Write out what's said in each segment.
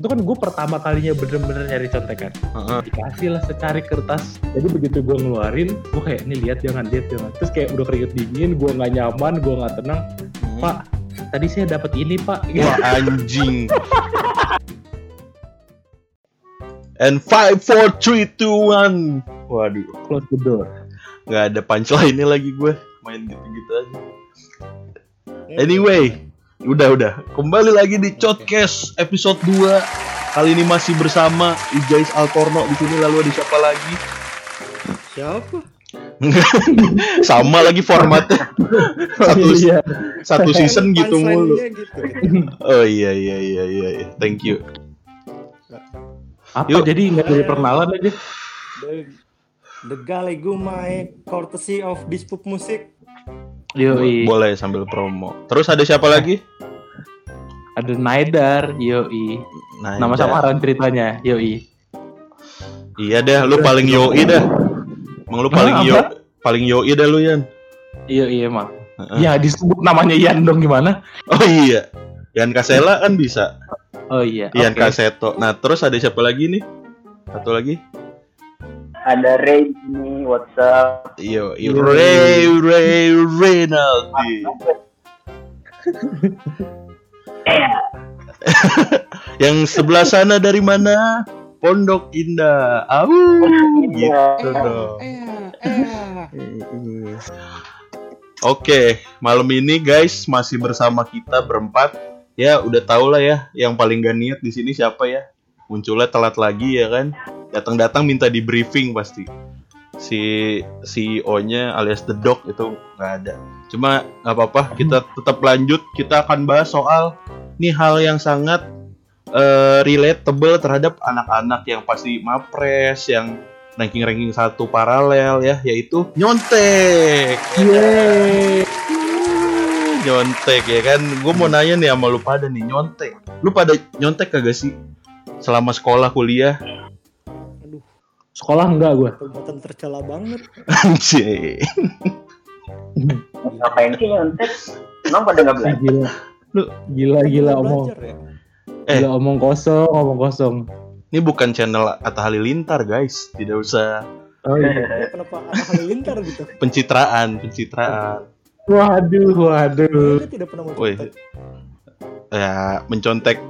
itu kan gue pertama kalinya bener-bener nyari contekan Heeh. dikasih lah secari kertas jadi begitu gue ngeluarin gue kayak ini lihat jangan lihat jangan terus kayak udah keringet dingin gue nggak nyaman gue nggak tenang pak tadi saya dapat ini pak gitu. Wah anjing. And five, four, three, two, one. Waduh, close the door nggak ada punchline ini lagi gue main gitu-gitu aja. Anyway, udah udah. Kembali lagi di Podcast episode 2. Kali ini masih bersama Ijais Alkorno di sini lalu ada siapa lagi? Siapa? Sama lagi formatnya. Satu iya satu season gitu mulu. Gitu. Oh iya iya iya iya. iya. Thank you. apa Yuk. jadi nggak dari perkenalan aja The, the Galegumai courtesy of Dispup Musik. Yoi Boleh sambil promo. Terus ada siapa lagi? ada Naidar yoi Nah, nama samaran ceritanya yoi Iya dah, lu paling yoi dah. Emang lu paling Hah, yo apa? paling yoi dah lu Yan. yoi emang Heeh. ya disebut namanya Ian dong gimana Oh iya. Yan Kasela kan bisa. oh iya Yan oke. Kaseto. Nah, terus ada siapa lagi nih? Satu lagi. Ada Ray ini WhatsApp Yo, yo. Ray Ray Reynaldi. Yang sebelah sana dari mana? Pondok Indah. Au, gitu dong. Oke, malam ini guys masih bersama kita berempat. Ya udah tau lah ya, yang paling gak niat di sini siapa ya? Munculnya telat lagi ya kan? Datang-datang minta di briefing pasti. Si CEO-nya alias The Dog itu nggak ada. Cuma nggak apa-apa, kita tetap lanjut. Kita akan bahas soal nih hal yang sangat eh, relatable terhadap anak-anak yang pasti mapres, yang ranking-ranking satu paralel ya, yaitu nyontek. Yeay. nyontek ya kan gue mau nanya nih sama lu pada nih nyontek lu pada nyontek kagak sih selama sekolah kuliah sekolah enggak gue perbuatan tercela banget. anjir ngapain sih nyontek emang pada nggak belajar? Gila. Lu gila gila omong. ya. Eh. gila omong kosong omong kosong. Ini bukan channel Atta Halilintar guys. Tidak usah oh iya. Ya, Kenapa ada halilintar gitu? pencitraan pencitraan. Waduh waduh. Dia tidak pernah ya mencontek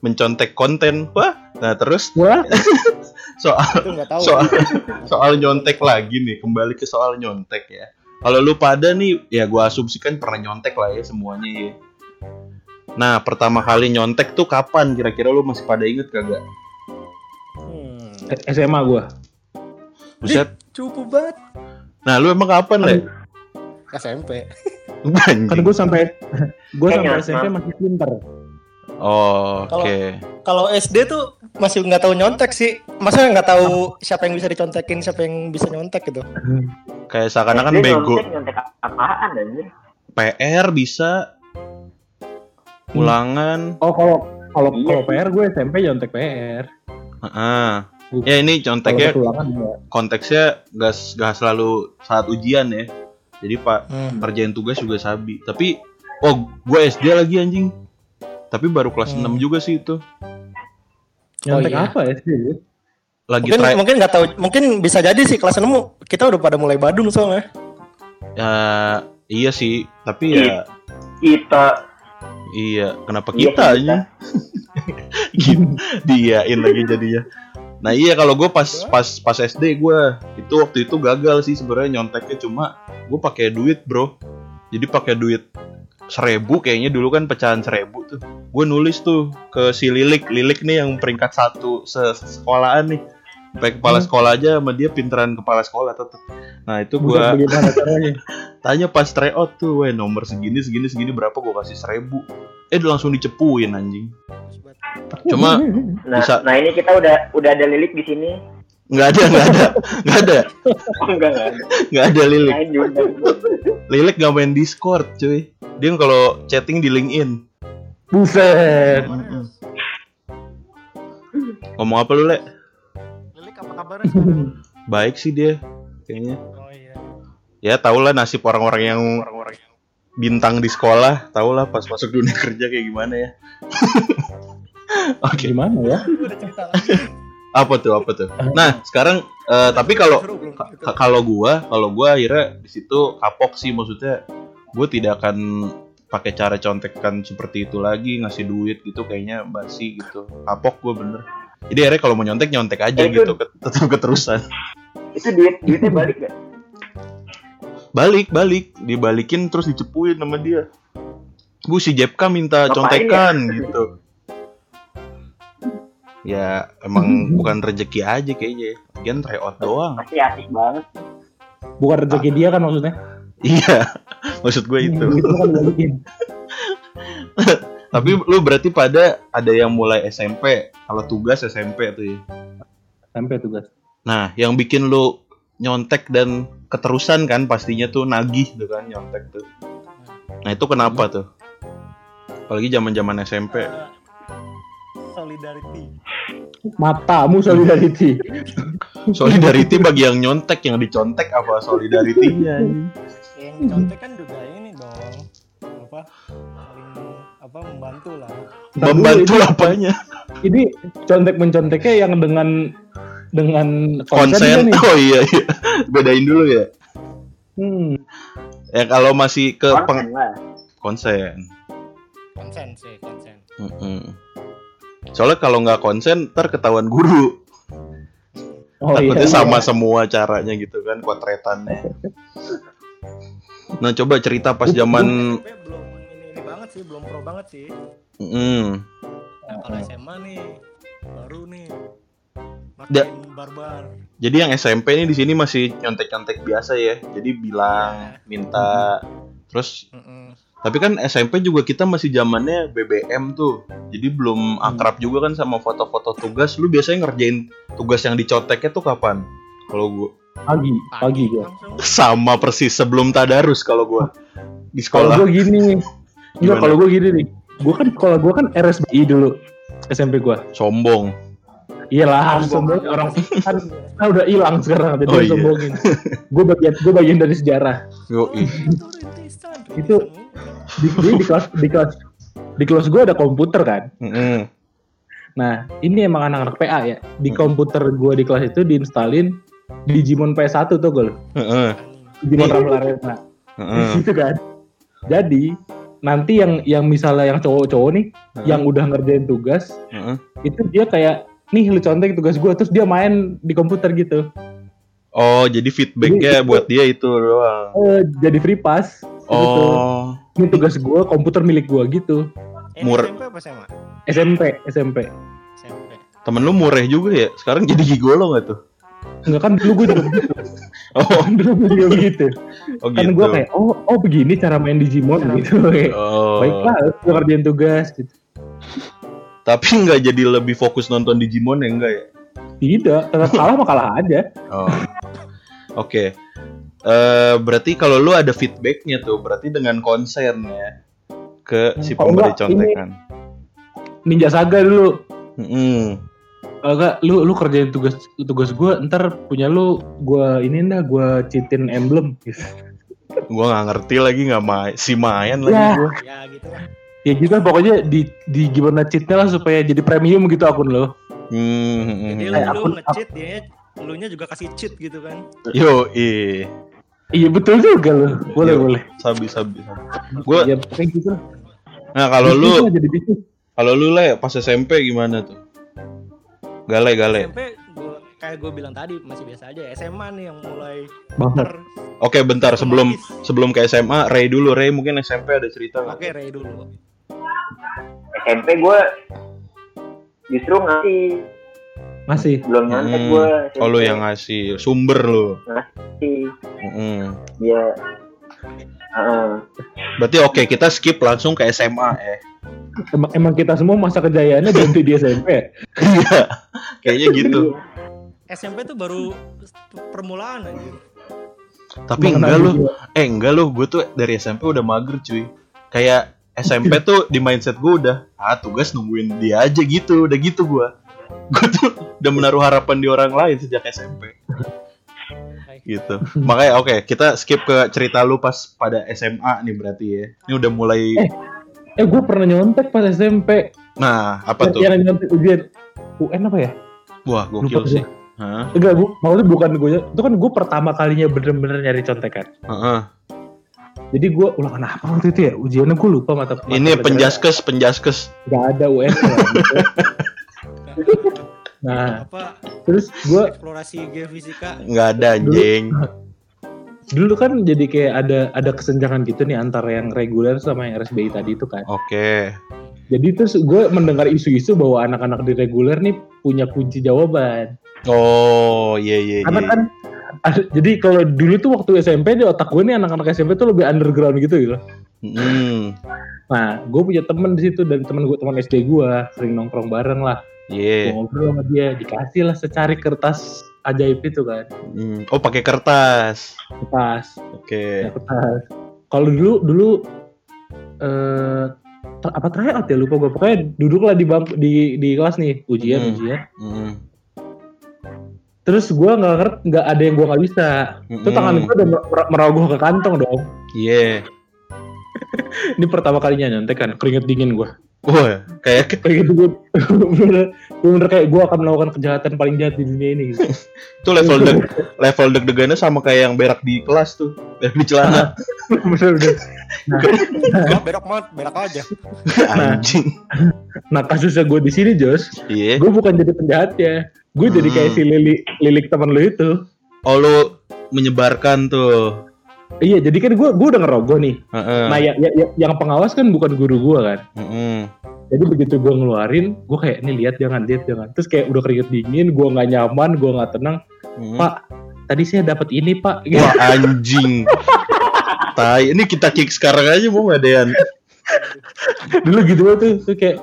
mencontek konten. Wah nah terus? Wah soal Itu nggak tahu. soal soal nyontek lagi nih kembali ke soal nyontek ya. Kalau lu pada nih ya gua asumsikan pernah nyontek lah ya semuanya ya. Nah pertama kali nyontek tuh kapan? Kira-kira lu masih pada inget kagak? Hmm. SMA gue buset. Cukup banget. nah lu emang kapan le? SMP. Kan gue sampai gue sampai SMP masih pinter. Oh oke. Kalau- Kalau SD tuh masih nggak tahu nyontek sih. Masa nggak tahu siapa yang bisa dicontekin, siapa yang bisa nyontek gitu. kayak seakan-akan bego. nyontek nyontek apaan anjir PR bisa. Ulangan. Oh kalau kalau Iya kalau. PR gue SMP nyontek PR ah ya ini conteknya enggak konteksnya gak, gak selalu saat ujian ya. Jadi pak Hmm. ngerjain tugas juga sabi. Tapi oh gue SD lagi anjing. Tapi baru kelas Hmm. 6 juga sih itu nyontek iya. apa ya sih? Lagi Mungkin try mungkin nggak tahu, mungkin bisa jadi sih kelas 6 kita udah pada mulai badung soalnya. ya iya sih tapi ya kita iya kenapa Iya, kita aja? Diain lagi jadinya. Nah iya kalau gue pas pas pas SD gue itu waktu itu gagal sih sebenarnya nyonteknya cuma gue pakai duit bro. Jadi pakai duit seribu kayaknya dulu kan pecahan seribu tuh. Gue nulis tuh ke si Lilik. Lilik nih yang peringkat satu se sekolahan nih. Sampai kepala Hmm. sekolah aja sama dia pinteran kepala sekolah tetep. Nah itu gue Buset, bagaimana caranya. tanya pas tryout tuh, weh nomor segini segini segini berapa? Gue kasih seribu, eh dia langsung dicepuin anjing. Cuma nah Bisa. nah ini kita udah udah ada lilik di sini nggak ada nggak ada nggak ada oh, enggak enggak ada nggak ada lilik, lilik nggak main discord cuy, dia kalau chatting di LinkedIn. buset Ngomong apa lu le? Lilik apa kabarnya? Baik sih dia, kayaknya. Oh iya. Ya tau lah nasib orang-orang yang bintang di sekolah, tau lah pas masuk dunia kerja kayak gimana ya. Oke. Gimana ya? Gua udah cerita lagi. Apa tuh? Apa tuh? Nah, sekarang eh, tapi kalau kalau gua kalau gua akhirnya di situ kapok sih maksudnya gue tidak akan pakai cara contekan seperti itu lagi ngasih duit gitu kayaknya basi gitu. Kapok gue bener. Jadi akhirnya kalau mau nyontek nyontek aja Eh, itu- gitu tetap keterusan. Itu duit duitnya balik gak? balik balik. Dibalikin terus dicepuin sama dia. Bu si Jepka minta Ngapain contekan gitu ya emang bukan rezeki aja kayaknya Lagian tryout doang Pasti asik banget. Bukan rezeki dia kan maksudnya. iya maksud gue itu kan. Tapi lu berarti pada ada yang mulai SMP, kalau tugas SMP tuh ya. Sampai tugas. Nah, yang bikin lu nyontek dan keterusan kan pastinya tuh nagih tuh kan nyontek tuh. Nah, itu kenapa tuh? Apalagi zaman-zaman SMP. Solidarity. Matamu solidarity. Solidarity bagi yang nyontek, yang dicontek apa solidarity-nya? Yang contek kan juga ini dong. Apa? Saling apa membantu lah. Membantu ini- apanya? Ini contek menconteknya yang dengan dengan konsen, Konsen. nih. Oh iya iya. Bedain dulu ya. Hmm. Ya kalau masih ke Konsen peng- lah. konsen. Konsen sih, konsen. Mm-mm. Soalnya kalau nggak konsen, ntar ketahuan guru. Oh Takutnya iya. sama semua caranya gitu kan, potretannya. Nah coba cerita pas zaman, SMP belum ini, ini banget sih, belum pro banget sih. Mm. Nah, kalau SMA nih baru nih Da- barbar. jadi yang SMP ini di sini masih nyontek-nyontek biasa ya. Jadi bilang, minta, terus. Tapi kan SMP juga kita masih zamannya BBM tuh. Jadi belum akrab juga kan sama foto-foto tugas. Lu biasanya ngerjain tugas yang diconteknya tuh kapan? Kalau gua pagi, pagi gua. sama persis sebelum tadarus kalau gua di Kalau sekolah. gua gini, enggak kalau gua gini nih. Gua kan kalau gua kan RSBI dulu SMP gua. Sombong. Iyalah, sombong orang kan, kan udah hilang sekarang jadi Oh, iya. sombongin. Gua bagian gua bagian dari sejarah. Yoi. Itu. Di, di, di kelas di kelas di kelas gua ada komputer kan. Mm-mm. Nah, ini emang anak-anak PA ya. Di Hmm. komputer gua di kelas itu diinstalin Digimon PS1 tuh gue. Heeh. Digimon Ih. Rumble Arena. Heeh. gitu kan. Jadi nanti yang yang misalnya yang cowok-cowok nih Heeh. yang udah ngerjain tugas Heeh. itu dia kayak nih lu contek tugas gua terus dia main di komputer gitu. Oh, jadi feedbacknya buat dia itu doang. Eh, jadi free pass. Gitu. Oh, Ini tugas gua, komputer milik gua gitu. Mur- SMP apa SMA? SMP, SMP. SMP. temen lu mureh juga ya? Sekarang jadi gigolo gak tuh? Enggak kan dulu gua juga begitu. Oh, dulu gua juga begitu. oh Kan gitu. gua kayak oh oh begini cara main Digimon gitu. Kayak, Oh. Baiklah, gua kerjain tugas gitu. Tapi nggak jadi lebih fokus nonton Digimon ya enggak ya? Tidak, tetap kalah mah kalah aja. Oh. Oke. Eh berarti kalau lu ada feedbacknya tuh, berarti dengan konsen ya ke si Kalau pemberi enggak, contekan. Ninja Saga dulu. Mm-mm. Kalau enggak lu lu kerjain tugas tugas gua ntar punya lu gua ini dah gua citin emblem gitu. Gua nggak ngerti lagi nggak main, si main lagi Ya. gua. Ya gitu lah. Ya gitu lah, pokoknya di di gimana cheatnya lah supaya jadi premium gitu akun lo. Hmm. Jadi Kayak lu, akun- lu nge-cheat dia lu nya juga kasih cheat gitu kan. Yo, eh. Iya betul juga lo. Boleh Iya. boleh. Sabi sabi. Gua ya gitu lah. nah kalau lu lah, jadi bisnis. kalau lu le pas SMP gimana tuh? Gale gale. SMP gua kayak gue bilang tadi masih biasa aja. SMA nih yang mulai Banget. Oke, bentar sebelum sebelum ke SMA, Ray dulu. Ray mungkin SMP ada cerita? Oke, Ray dulu. SMP gue justru ngasih Masih. belum nyontek Hmm. gue. Oh lu yang ngasih sumber lu. ngasih. Mm-mm. Ya. Heeh. Berarti oke kita skip langsung ke SMA ya. Emang, emang kita semua masa kejayaannya berhenti di SMP. Iya, kayaknya gitu. SMP tuh baru permulaan aja. Tapi enggak lu, juga. eh enggak lu, gue tuh dari SMP udah mager cuy. Kayak SMP tuh di mindset gue udah, ah tugas nungguin dia aja gitu, udah gitu gue. Gue tuh udah menaruh harapan di orang lain sejak SMP. gitu. Makanya oke, kita skip ke cerita lu pas pada SMA nih berarti ya. Ini udah mulai Eh. Eh gue pernah nyontek pas SMP. Nah, apa tuh? Yang nyontek ujian UN apa ya? Wah, gokil Lupa sih. gue. Hah? Enggak, gue maksudnya bukan gue. Itu kan gue pertama kalinya bener-bener nyari contekan. Heeh. Jadi gue ulangan apa waktu itu ya? Ujiannya gue lupa mata. mata Ini penjaskes, penjaskes. Gak ada UN. nah, Apa terus gue eksplorasi geofisika? Nggak ada anjing. dulu kan jadi kayak ada ada kesenjangan gitu nih antara yang reguler sama yang RSBI tadi itu kan. Oke. Jadi terus gue mendengar isu-isu bahwa anak-anak di reguler nih punya kunci jawaban. Oh, iya iya Karena iya. kan jadi kalau dulu tuh waktu SMP di otak gue nih anak-anak SMP tuh lebih underground gitu gitu. Hmm. Nah, gue punya temen di situ dan temen gue teman SD gue sering nongkrong bareng lah. Iya. ngobrol sama dia, dikasih lah secari kertas ajaib itu kan, Hmm. Oh, pakai kertas. kertas, Oke. kertas. Kalau dulu dulu eh ter- apa tryout ya lupa gue pokoknya duduklah di bangku di di kelas nih ujian Hmm. ujian. Hmm. Terus gue nggak ngerti nggak ada yang gue nggak bisa. Itu Mm-mm. tangan gue udah mer- merogoh ke kantong dong. Iya. Ini pertama kalinya nyontek kan, keringet dingin gue. Wah, kayak Kayak gitu gue bener, bener kayak gue akan melakukan kejahatan paling jahat di dunia ini gitu. itu level deg level deg-degannya sama kayak yang berak di kelas tuh. Berak di celana. bener bener. Oh, berak banget, berak aja. Anjing. Nah kasusnya gue di sini Jos, Iya. gue bukan jadi penjahatnya, gue jadi kayak Hmm. si Lili, lilik teman lu itu. Oh, lu menyebarkan tuh. Iya, jadi kan gue gue udah ngerogoh nih. Heeh. Nah, ya, ya, ya- yang pengawas kan bukan guru gue kan. Heeh. Jadi begitu gue ngeluarin, gue kayak nih lihat jangan lihat jangan. Terus kayak udah keringet dingin, gue nggak nyaman, gue nggak tenang. Heeh. Pak, tadi saya dapat ini pak. Wah, anjing. Tai, ini kita kick sekarang aja mau nggak Dean? Dulu gitu tuh, tuh kayak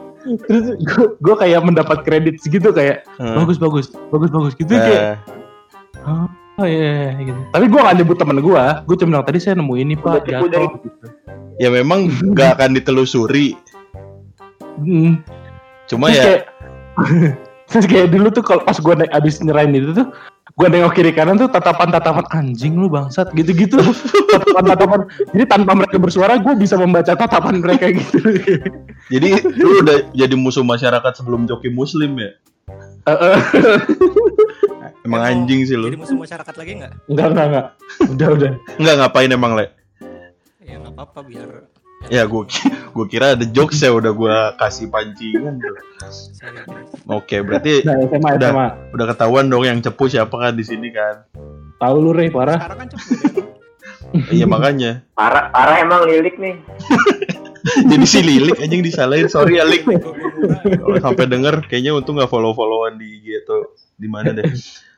terus gue gue kayak mendapat kredit segitu kayak Heeh. bagus bagus bagus bagus gitu kayak Eh, oh iya iya, gitu. Tapi gue gak nyebut temen gue, gue cuma bilang tadi saya nemu ini pak jatuh. Gitu. ya memang nggak akan ditelusuri. Hmm. Cuma terus ya kayak terus kayak dulu tuh kalau pas gue naik abis nyerahin itu tuh gue nengok kiri kanan tuh tatapan tatapan anjing lu bangsat gitu gitu tatapan tatapan jadi tanpa mereka bersuara gue bisa membaca tatapan mereka gitu jadi lu udah jadi musuh masyarakat sebelum joki muslim ya? Eh, eh. Emang anjing sih Jadi lu. musuh masyarakat lagi nggak? enggak enggak enggak udah udah Enggak ngapain emang, Le? Ya nggak apa-apa biar Ya gue gue kira ada jokes ya udah gue kasih pancingan tuh. Oke, berarti nah SMA Udah. SMA udah ketahuan dong yang cepu siapa kan di sini kan. tahu lu Rey parah sekarang kan cepet ya. Iya makanya. Parah, parah emang lilik nih. Jadi si Lilik anjing disalahin. Sorry ya Lik. Goblok murah. Kalau sampai denger kayaknya untung nggak follow-followan di IG atau di mana deh.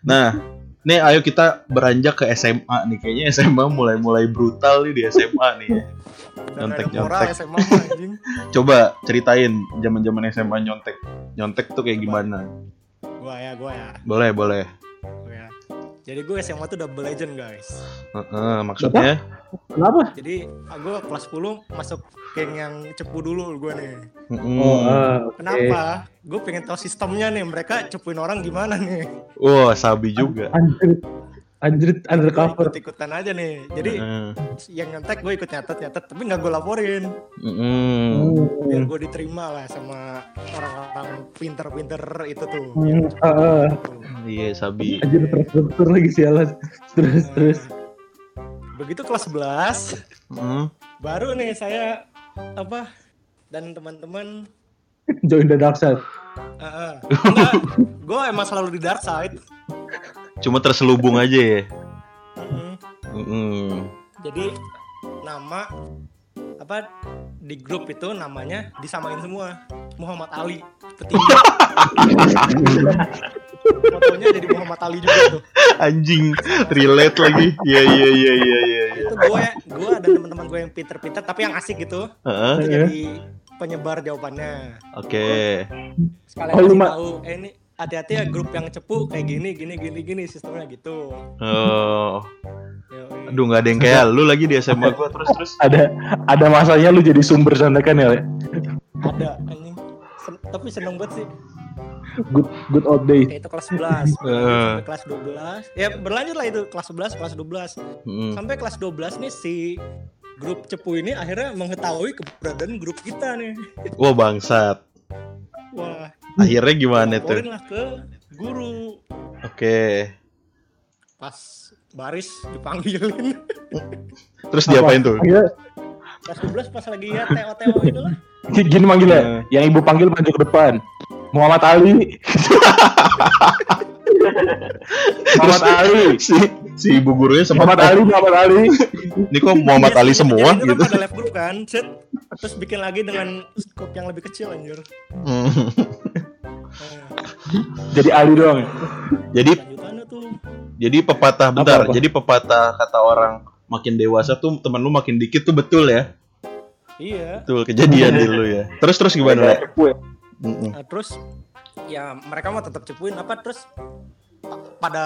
Nah, nih ayo kita beranjak ke SMA nih. Kayaknya SMA mulai-mulai brutal nih di SMA nih. ya. Nyontek, nyontek. SMA. Coba ceritain zaman-zaman SMA nyontek. Nyontek tuh kayak gimana? Gua ya, gua ya, Boleh, boleh. Ya. Jadi gue SMA tuh double legend guys. Heeh, maksudnya kenapa Jadi ah, gue kelas 10 masuk geng yang cepu dulu gue nih. mm, oh oke. Kenapa? Gue pengen tahu sistemnya nih. Mereka cepuin orang gimana nih? wah sabi juga. anjir anjir undercover Ikut ikutan aja nih. Jadi Heeh. yang nyontek gue ikut nyatet nyatet, tapi nggak gue laporin. Mm-mm. Biar gue diterima lah sama orang-orang pinter-pinter itu tuh. Ah, ah. Iya sabi. anjir terstruktur lagi sialan terus terus Begitu kelas 11, Mm. baru nih saya apa dan teman-teman join the dark side uh, uh, enggak, gue emang selalu di dark side. Cuma terselubung aja ya. Mm-mm. Mm-mm. Jadi nama apa di grup itu namanya disamain semua Muhammad Ali petinggi. Fotonya jadi Muhammad Ali juga tuh. Anjing, relate lagi. Iya iya iya iya iya. Itu gue, gue dan teman-teman gue yang pinter-pinter tapi yang asik gitu. Heeh. Itu Iya. jadi penyebar jawabannya. Oke. Sekalian Oh, tahu, eh ini hati-hati ya grup yang cepu kayak gini gini gini gini sistemnya gitu. Oh. Yoi. Aduh nggak ada yang kayak lu lagi di SMA gua terus terus. ada ada masanya lu jadi sumber contekan ya Le? Ada anjing. Sen- tapi seneng banget sih. good good old Kayak itu kelas 11, Eh. sampai kelas 12. Ya berlanjut lah itu kelas 11, kelas 12. Mm. Sampai kelas 12 nih si grup cepu ini akhirnya mengetahui keberadaan grup kita nih. Wah bangsat. Wah, Akhirnya gimana laporin tuh? lah ke guru. Oke. Pas baris dipanggilin. Terus diapain tuh? Iya, Kelas 12 pas lagi ya TO-TO itu lah. Gini manggilnya, yang ibu panggil maju ke depan. Muhammad Ali. Muhammad Ali. Si si ibu gurunya sempat Muhammad Ali, Muhammad Ali. Ini kok Muhammad Ali semua itu kan gitu. pada live group kan, set. Terus bikin lagi dengan scope yang lebih kecil anjir. Hmm. Jadi Ali doang. ya? Jadi jadi pepatah bentar. Apa-apa? Jadi pepatah kata orang makin dewasa tuh teman lu makin dikit tuh betul ya. Iya. Betul kejadian di lu ya. Terus terus gimana? Cepu ya. Nah, terus ya mereka mau tetap cepuin apa terus pa- pada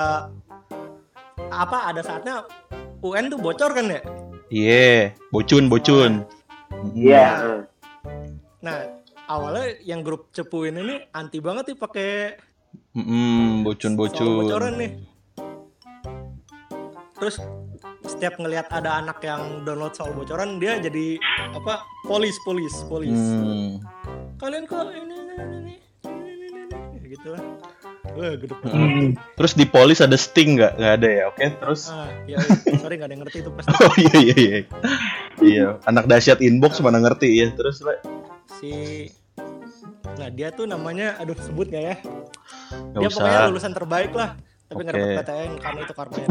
apa ada saatnya UN tuh bocor kan ya? Iya, bocun bocun. Iya. Nah, awalnya yang grup cepuin ini anti banget nih pakai Mm-mm, bocun soal bocun. bocoran nih. Terus setiap ngelihat ada anak yang download soal bocoran dia jadi apa polis polis polis Hmm. kalian kok ini ini ini ini ini ini ini gitu lah wah gede Hmm. Terus di polis ada sting nggak? Nggak ada ya. Oke, terus. ah ya ya. sorry nggak ada yang ngerti itu pasti Oh iya iya iya. Iya, anak dahsyat inbox mana ngerti ya. Terus Le? si nah dia tuh namanya aduh sebut nggak ya nggak dia pokoknya usah. lulusan terbaik lah tapi nggak Oke. dapet PTN karena itu karma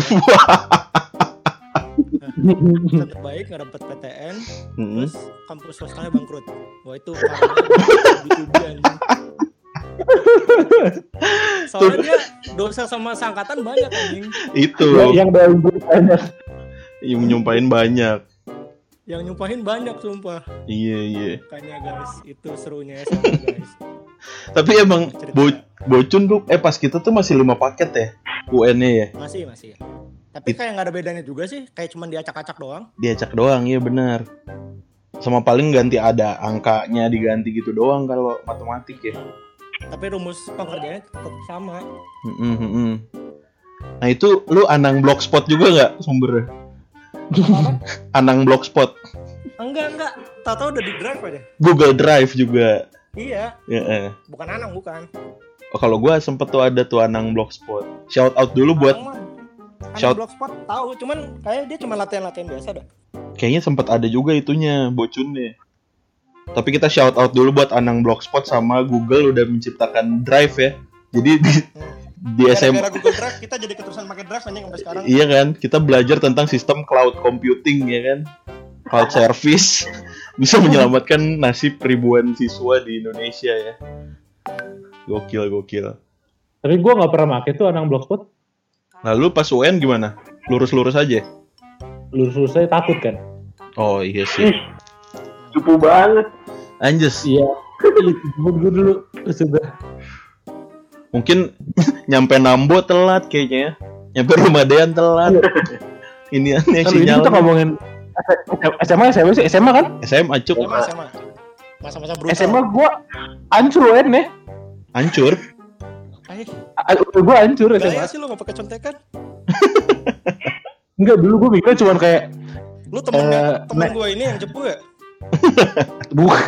lulusan terbaik nggak dapet PTN Mm-mm. terus kampus swastanya bangkrut wah itu anjing soalnya dia dosa sama sangkatan banyak anjing Itu yang dari banyak. yang nyumpahin banyak. Yang nyumpahin banyak sumpah Iya iya. makanya guys itu serunya SMA guys Tapi emang bo- bocun tuh eh pas kita tuh masih lima paket ya UN-nya ya. masih masih tapi kayak nggak ada bedanya juga sih kayak cuman diacak-acak doang Diacak doang iya benar. Sama paling ganti ada angkanya diganti gitu doang kalau matematik ya. tapi rumus pengerjaannya tetap sama Mm-mm, mm-mm. Nah itu lu anang blogspot juga nggak sumbernya? Anang blogspot, enggak enggak tahu-tahu udah di drive aja Google Drive juga. iya Ya, eh. bukan anang bukan Oh, kalau gua sempet tuh ada tuh anang blogspot. Shout out dulu buat Anang mah anang Shout- blogspot tahu cuman kayaknya dia cuma latihan-latihan biasa dah kayaknya sempet ada juga itunya bocunnya. Tapi kita shout out dulu buat Anang Blogspot sama Google udah menciptakan Drive ya. Jadi di, di SM gara-gara Google Drive kita jadi keterusan pakai Drive anjing sampai sekarang iya kan kita belajar tentang sistem cloud computing ya kan. Cloud service bisa menyelamatkan nasib ribuan siswa di Indonesia ya. Gokil gokil. Tapi gue nggak pernah make tuh anang blogspot. Lalu pas UN gimana? Lurus-lurus aja. Lurus-lurus saya takut kan. Oh iya sih. Cupu banget. Anjas. Iya. Gue dulu sudah. Mungkin nyampe Nambo telat kayaknya ya. Nyampe rumah Dean telat. Ini aneh ini kita sinyal. ngomongin SMA SMA sih SMA kan? SMA cuk SMA SMA masa-masa brutal SMA gue hancur UN ya. hancur. eh Gue hancur SMA. gaya sih lu gak pakai contekan Enggak dulu gue mikirnya cuma kayak lu Eh, temen nah. gue ini yang cepu ya bukan.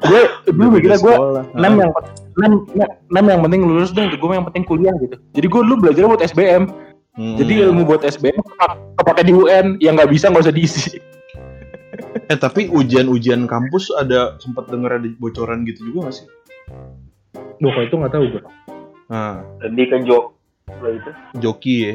gue dulu mikirnya gue enam yang enam enam yang penting lulus dong. Gue yang penting kuliah gitu. Jadi gue dulu belajar buat SBM. Hmm. Jadi ilmu buat SBM kepak- kepake di UN yang nggak bisa nggak usah diisi. eh tapi ujian-ujian kampus ada sempat denger ada bocoran gitu juga gak sih? Duh kalau itu nggak tahu gue. Nah, Lebih ke jok. Itu. joki ya.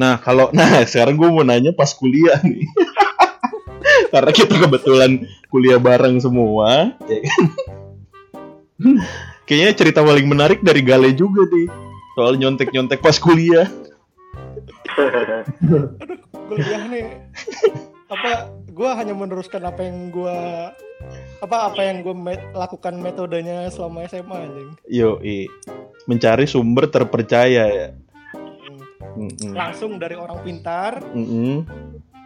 Nah, kalau nah sekarang gue mau nanya pas kuliah nih. Karena kita kebetulan kuliah bareng semua, ya kan? Kayaknya cerita paling menarik dari Gale juga nih. Soal nyontek-nyontek pas kuliah. gue lebih aneh apa gue hanya meneruskan apa yang gue apa apa yang gue lakukan metodenya selama SMA anjing Yo, mencari sumber terpercaya ya. Hmm. Mm-mm. langsung dari orang pintar Mm-mm.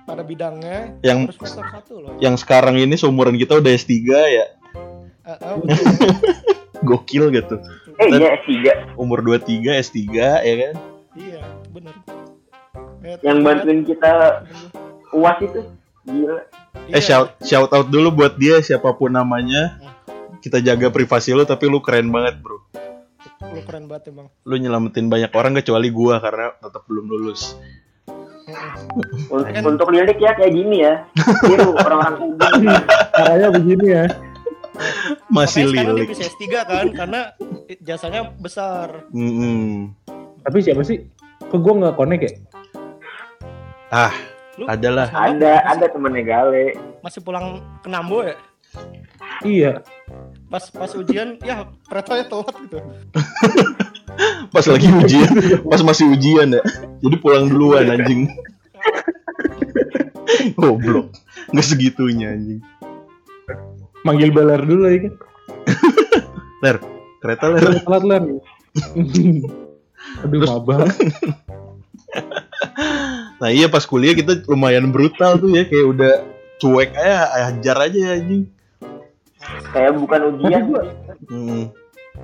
pada bidangnya Yang terus satu loh yang sekarang ini seumuran kita udah S3 ya. Gokil gitu. Eh iya S3. Umur 23 S3 ya kan. iya bener Yang bantuin kita uas itu gila Eh shout shout out dulu buat dia siapa pun namanya. Kita jaga privasi lu tapi lu keren banget, Bro. Lu keren banget emang. Lu nyelamatin banyak orang kecuali gua karena tetap belum lulus. Mm-mm. Un- Kan- untuk lirik ya kayak gini ya Tiru orang-orang kayak gini Caranya begini ya. Masih Makanya sekarang dia lilik. bisa S3 kan karena jasanya besar. Mm-mm. Tapi siapa sih? Kok gue nggak connect ya? Ah, Lu adalah. Ada masih- ada temennya Gale Masih pulang ke Nambo ya? Iya. Pas pas ujian ya keretanya telat gitu. Pas lagi ujian, pas masih ujian ya. Jadi pulang duluan anjing. Goblok. Nggak segitunya anjing. Manggil balar dulu ya kan. Kereta ler. Telat ler. Aduh mabah. Nah iya pas kuliah kita lumayan brutal tuh ya kayak udah cuek aja ajar aja anjing. kayak bukan ujian Tapi gua, Hmm.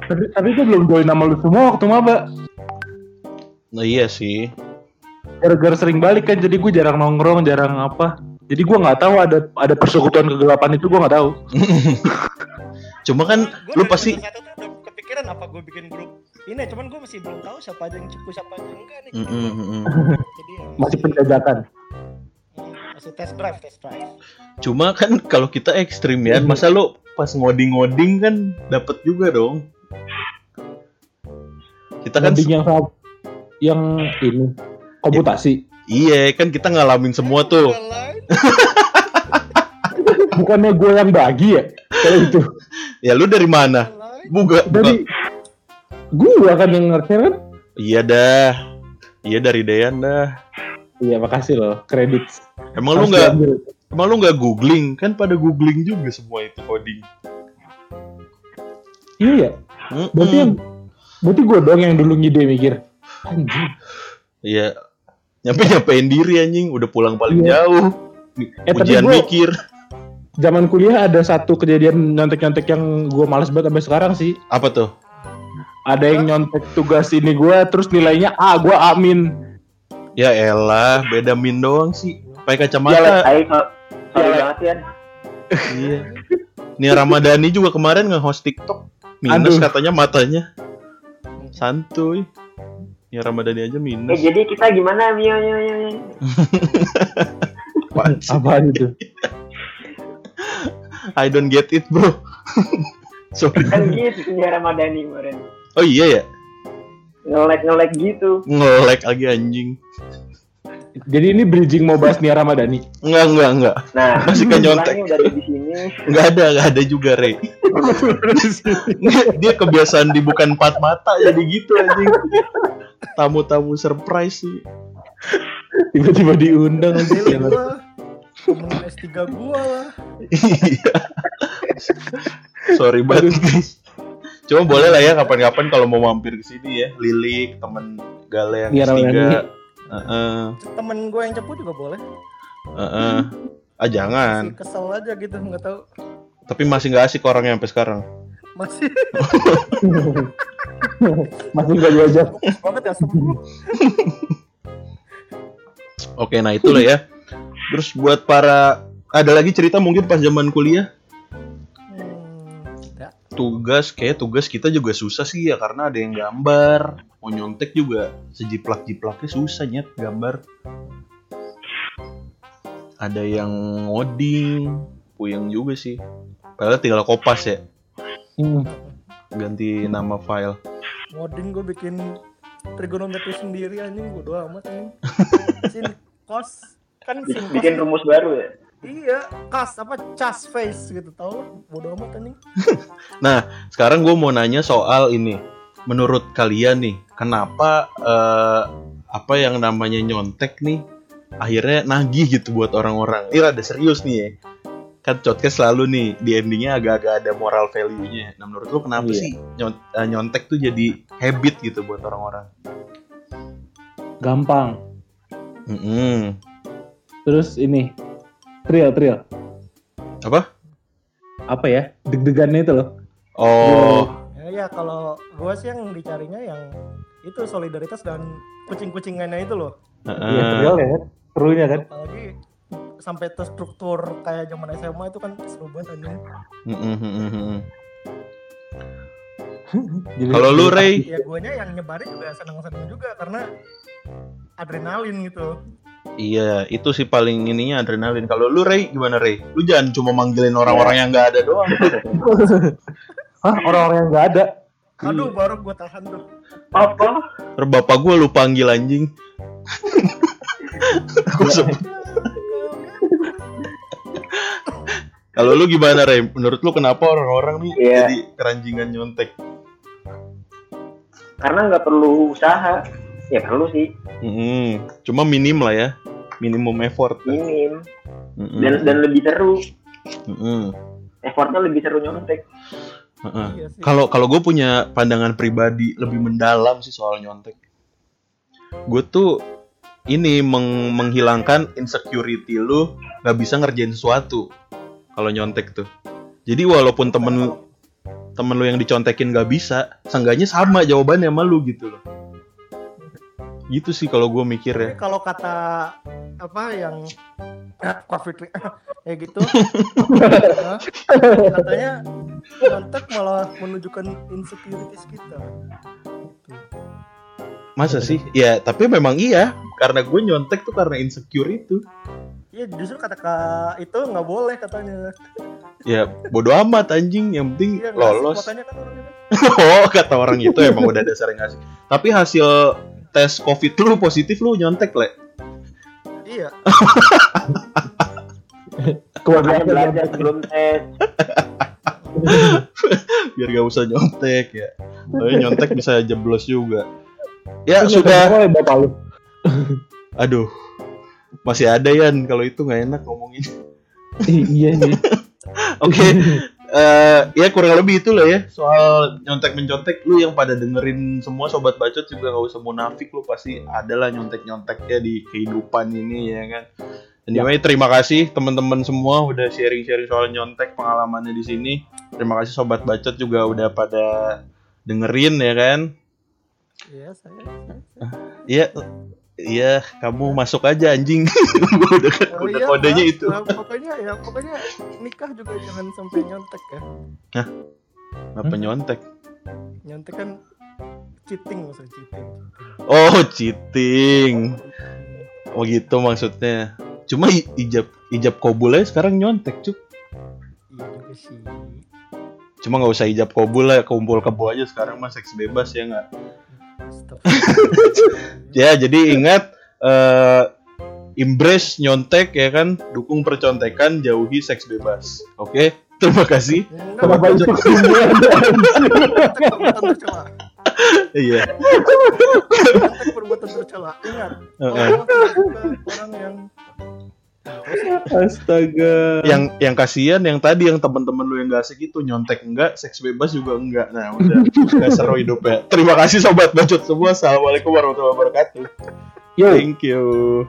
tapi, tapi gue belum join nama lu semua waktu maba. Nah iya sih. Gara-gara sering balik kan, jadi gue jarang nongkrong, jarang apa. Jadi gue nggak tahu ada ada persekutuan kegelapan itu gue nggak tahu. Cuma kan Gua lu pasti kepikiran apa gue bikin grup ini cuman gue masih belum tahu siapa aja yang cukup siapa aja enggak nih Mm-mm, mm-mm. jadi ya, Masih penjajakan. hmm, masih test drive test drive Cuma kan kalau kita ekstrim ya, masa lu pas ngoding-ngoding kan dapat juga dong. Kita kan Ngoding yang yang ini komputasi. Iya kan kita ngalamin semua tuh. Bukannya gue yang bagi ya? Kalau itu. Ya lu dari mana? Lain. Buka. Dari gue kan yang ngerti kan? Iya dah. Iya dari Dean dah. Iya makasih loh kredit. Emang lu nggak emang lu nggak googling kan pada googling juga semua itu coding. Iya ya. Mm-mm. Berarti yang berarti gue dong yang dulu ngide mikir. Anjing. Iya. Nyampe nyampein diri anjing, udah pulang paling Iya. jauh. Eh, Ujian gua- mikir. Zaman kuliah ada satu kejadian nyontek-nyontek yang gue males banget sampai sekarang sih. Apa tuh? Ada yang nyontek tugas ini gue terus nilainya A, gue amin. Ya elah, beda min doang sih. Pakai kacamata. Sorry Iya. banget ya Iya. Nia Ramadhani juga kemarin nge-host TikTok. Minus Aduh. katanya matanya. Santuy. Nia Ramadhani aja Eh minus. jadi kita gimana Mio Mio Mio? Apa itu? I don't get it, bro. Sorry. Kan gitu punya Ramadhani kemarin Oh iya ya? Ngelek-ngelek gitu Nge-lag lagi anjing. Jadi ini bridging mau bahas Nia Ramadhani. Enggak, enggak, enggak. Nah Masih kan nyontek. udah ada di sini Enggak ada, enggak ada juga, Rey. Dia, dia kebiasaan dibuka empat mata jadi gitu anjing. Tamu-tamu surprise sih. Tiba-tiba diundang aja. Temen S3 gua lah Iya. Sorry banget guys. Cuma boleh lah ya kapan-kapan kalau mau mampir ke sini ya, Lilik, temen Gale yang Iya, S3. Ramadhani. Heeh, temen gue yang cepu juga boleh heeh. Ah jangan, kesel aja gitu nggak tahu tapi masih nggak asik orangnya sampai sekarang. masih. Masih gak diajak. banget ya sembuh Oke, nah itulah ya. Terus buat para ada lagi cerita mungkin pas zaman kuliah? Hmm, tugas kayak tugas kita juga susah sih ya karena ada yang gambar. Mau nyontek juga sejiplak-jiplaknya susah nyet gambar. Ada yang ngoding puyeng juga sih padahal tinggal kopas ya. Hmm. ganti nama file. Ngoding gue bikin trigonometri sendiri anjing. Bodo amat anjing. Sin cos kan sin cos Bikin rumus baru ya? Iya kas apa cas face gitu tau. Bodo amat anjing. Sekarang gue mau nanya soal ini. Menurut kalian nih kenapa eh, apa yang namanya nyontek nih akhirnya nagih gitu buat orang-orang? Ini rada serius nih ya kan podcast selalu nih di endingnya agak-agak ada moral value-nya nah menurut lo kenapa Iya. sih eh, nyontek tuh jadi habit gitu buat orang-orang Gampang. Mm-mm. Terus ini. Trial, trial. apa Apa ya? Deg-degannya itu loh. oh ya ya kalau gue sih yang dicarinya yang itu solidaritas dan kucing-kucingannya itu loh Iya, trial ya kan? Serunya kan? apalagi sampai terstruktur kayak zaman SMA itu kan seru banget anjing. Jadi- Kalau lu Ray, Ya guanya yang nyebarin juga seneng-seneng juga karena adrenalin gitu. iya itu sih paling ininya adrenalin. Kalau lu Ray gimana Ray? Lu jangan cuma manggilin orang-orang yang nggak ada doang. Hah, orang-orang yang nggak ada. Aduh baru gue tahan tuh. Apa? Bapak gue lu panggil anjing. Gua sebut. Kalau lu gimana Ray? Menurut lu kenapa orang-orang nih Iya. jadi keranjingan nyontek? Karena nggak perlu usaha. Ya perlu sih, Mm-mm. Cuma minim lah ya, minimum effort. minim Mm-mm. dan dan lebih seru. Mm-mm. Effortnya lebih seru nyontek. Heeh. Iya. Kalau kalau gue punya pandangan pribadi lebih mendalam sih soal nyontek. Gue tuh ini meng- menghilangkan insecurity lu nggak bisa ngerjain sesuatu kalau nyontek tuh. Jadi walaupun temen temen lu yang dicontekin nggak bisa, seenggaknya sama jawabannya sama lu gitu loh. Gitu sih kalau gue mikir ya. Kalau kata apa yang covid ya gitu katanya kontak malah menunjukkan insecurities kita. Masa sih? Ya tapi memang iya, karena gue nyontek tuh karena insecure itu. Iya justru kata kak itu nggak boleh katanya. Ya bodo amat anjing, yang penting Iya sih? lolos. Kan kan. Oh, kata orang itu emang udah dasar ngasih. Tapi hasil tes COVID lu positif lu nyontek, Le. Iya. Makanya belajar sebelum tes. Biar gak usah nyontek ya. Tapi nyontek bisa jeblos juga. Ya sudah. oleh bapak lu. Aduh. Masih ada Yan kalau itu nggak enak ngomongin. Iya sih. Oke. Eh, ya kurang lebih itu lah ya soal nyontek mencontek lu yang pada dengerin semua sobat bacot juga nggak usah munafik lu pasti adalah nyontek nyonteknya di kehidupan ini ya kan anyway terima kasih teman-teman semua udah sharing-sharing soal nyontek pengalamannya di sini terima kasih sobat bacot juga udah pada dengerin ya kan Iya saya. iya iya kamu masuk aja anjing udah, Oh, udah iya, kodenya itu Nah, pokoknya ya pokoknya nikah juga jangan sampai nyontek ya. apa nyontek Nyontek kan cheating maksudnya cheating. oh cheating Oh gitu maksudnya. Cuma ijab ijab kabulnya sekarang nyontek cuk. Iya juga sih. Cuma nggak usah ijab kabul lah, kumpul kebo aja sekarang mah seks bebas ya nggak. Ya jadi ingat eh embrace nyontek ya kan, dukung percontekan, jauhi seks bebas. Oke, terima kasih. Kenapa itu. Iya. Perbuatan tercela. Ingat, orang yang Astaga. Yang yang kasihan yang tadi yang teman-teman lu yang gak asik itu nyontek enggak, seks bebas juga enggak. Nah, udah gak seru hidupnya. Terima kasih sobat bacot semua. Assalamualaikum warahmatullahi wabarakatuh. Yo. Thank you.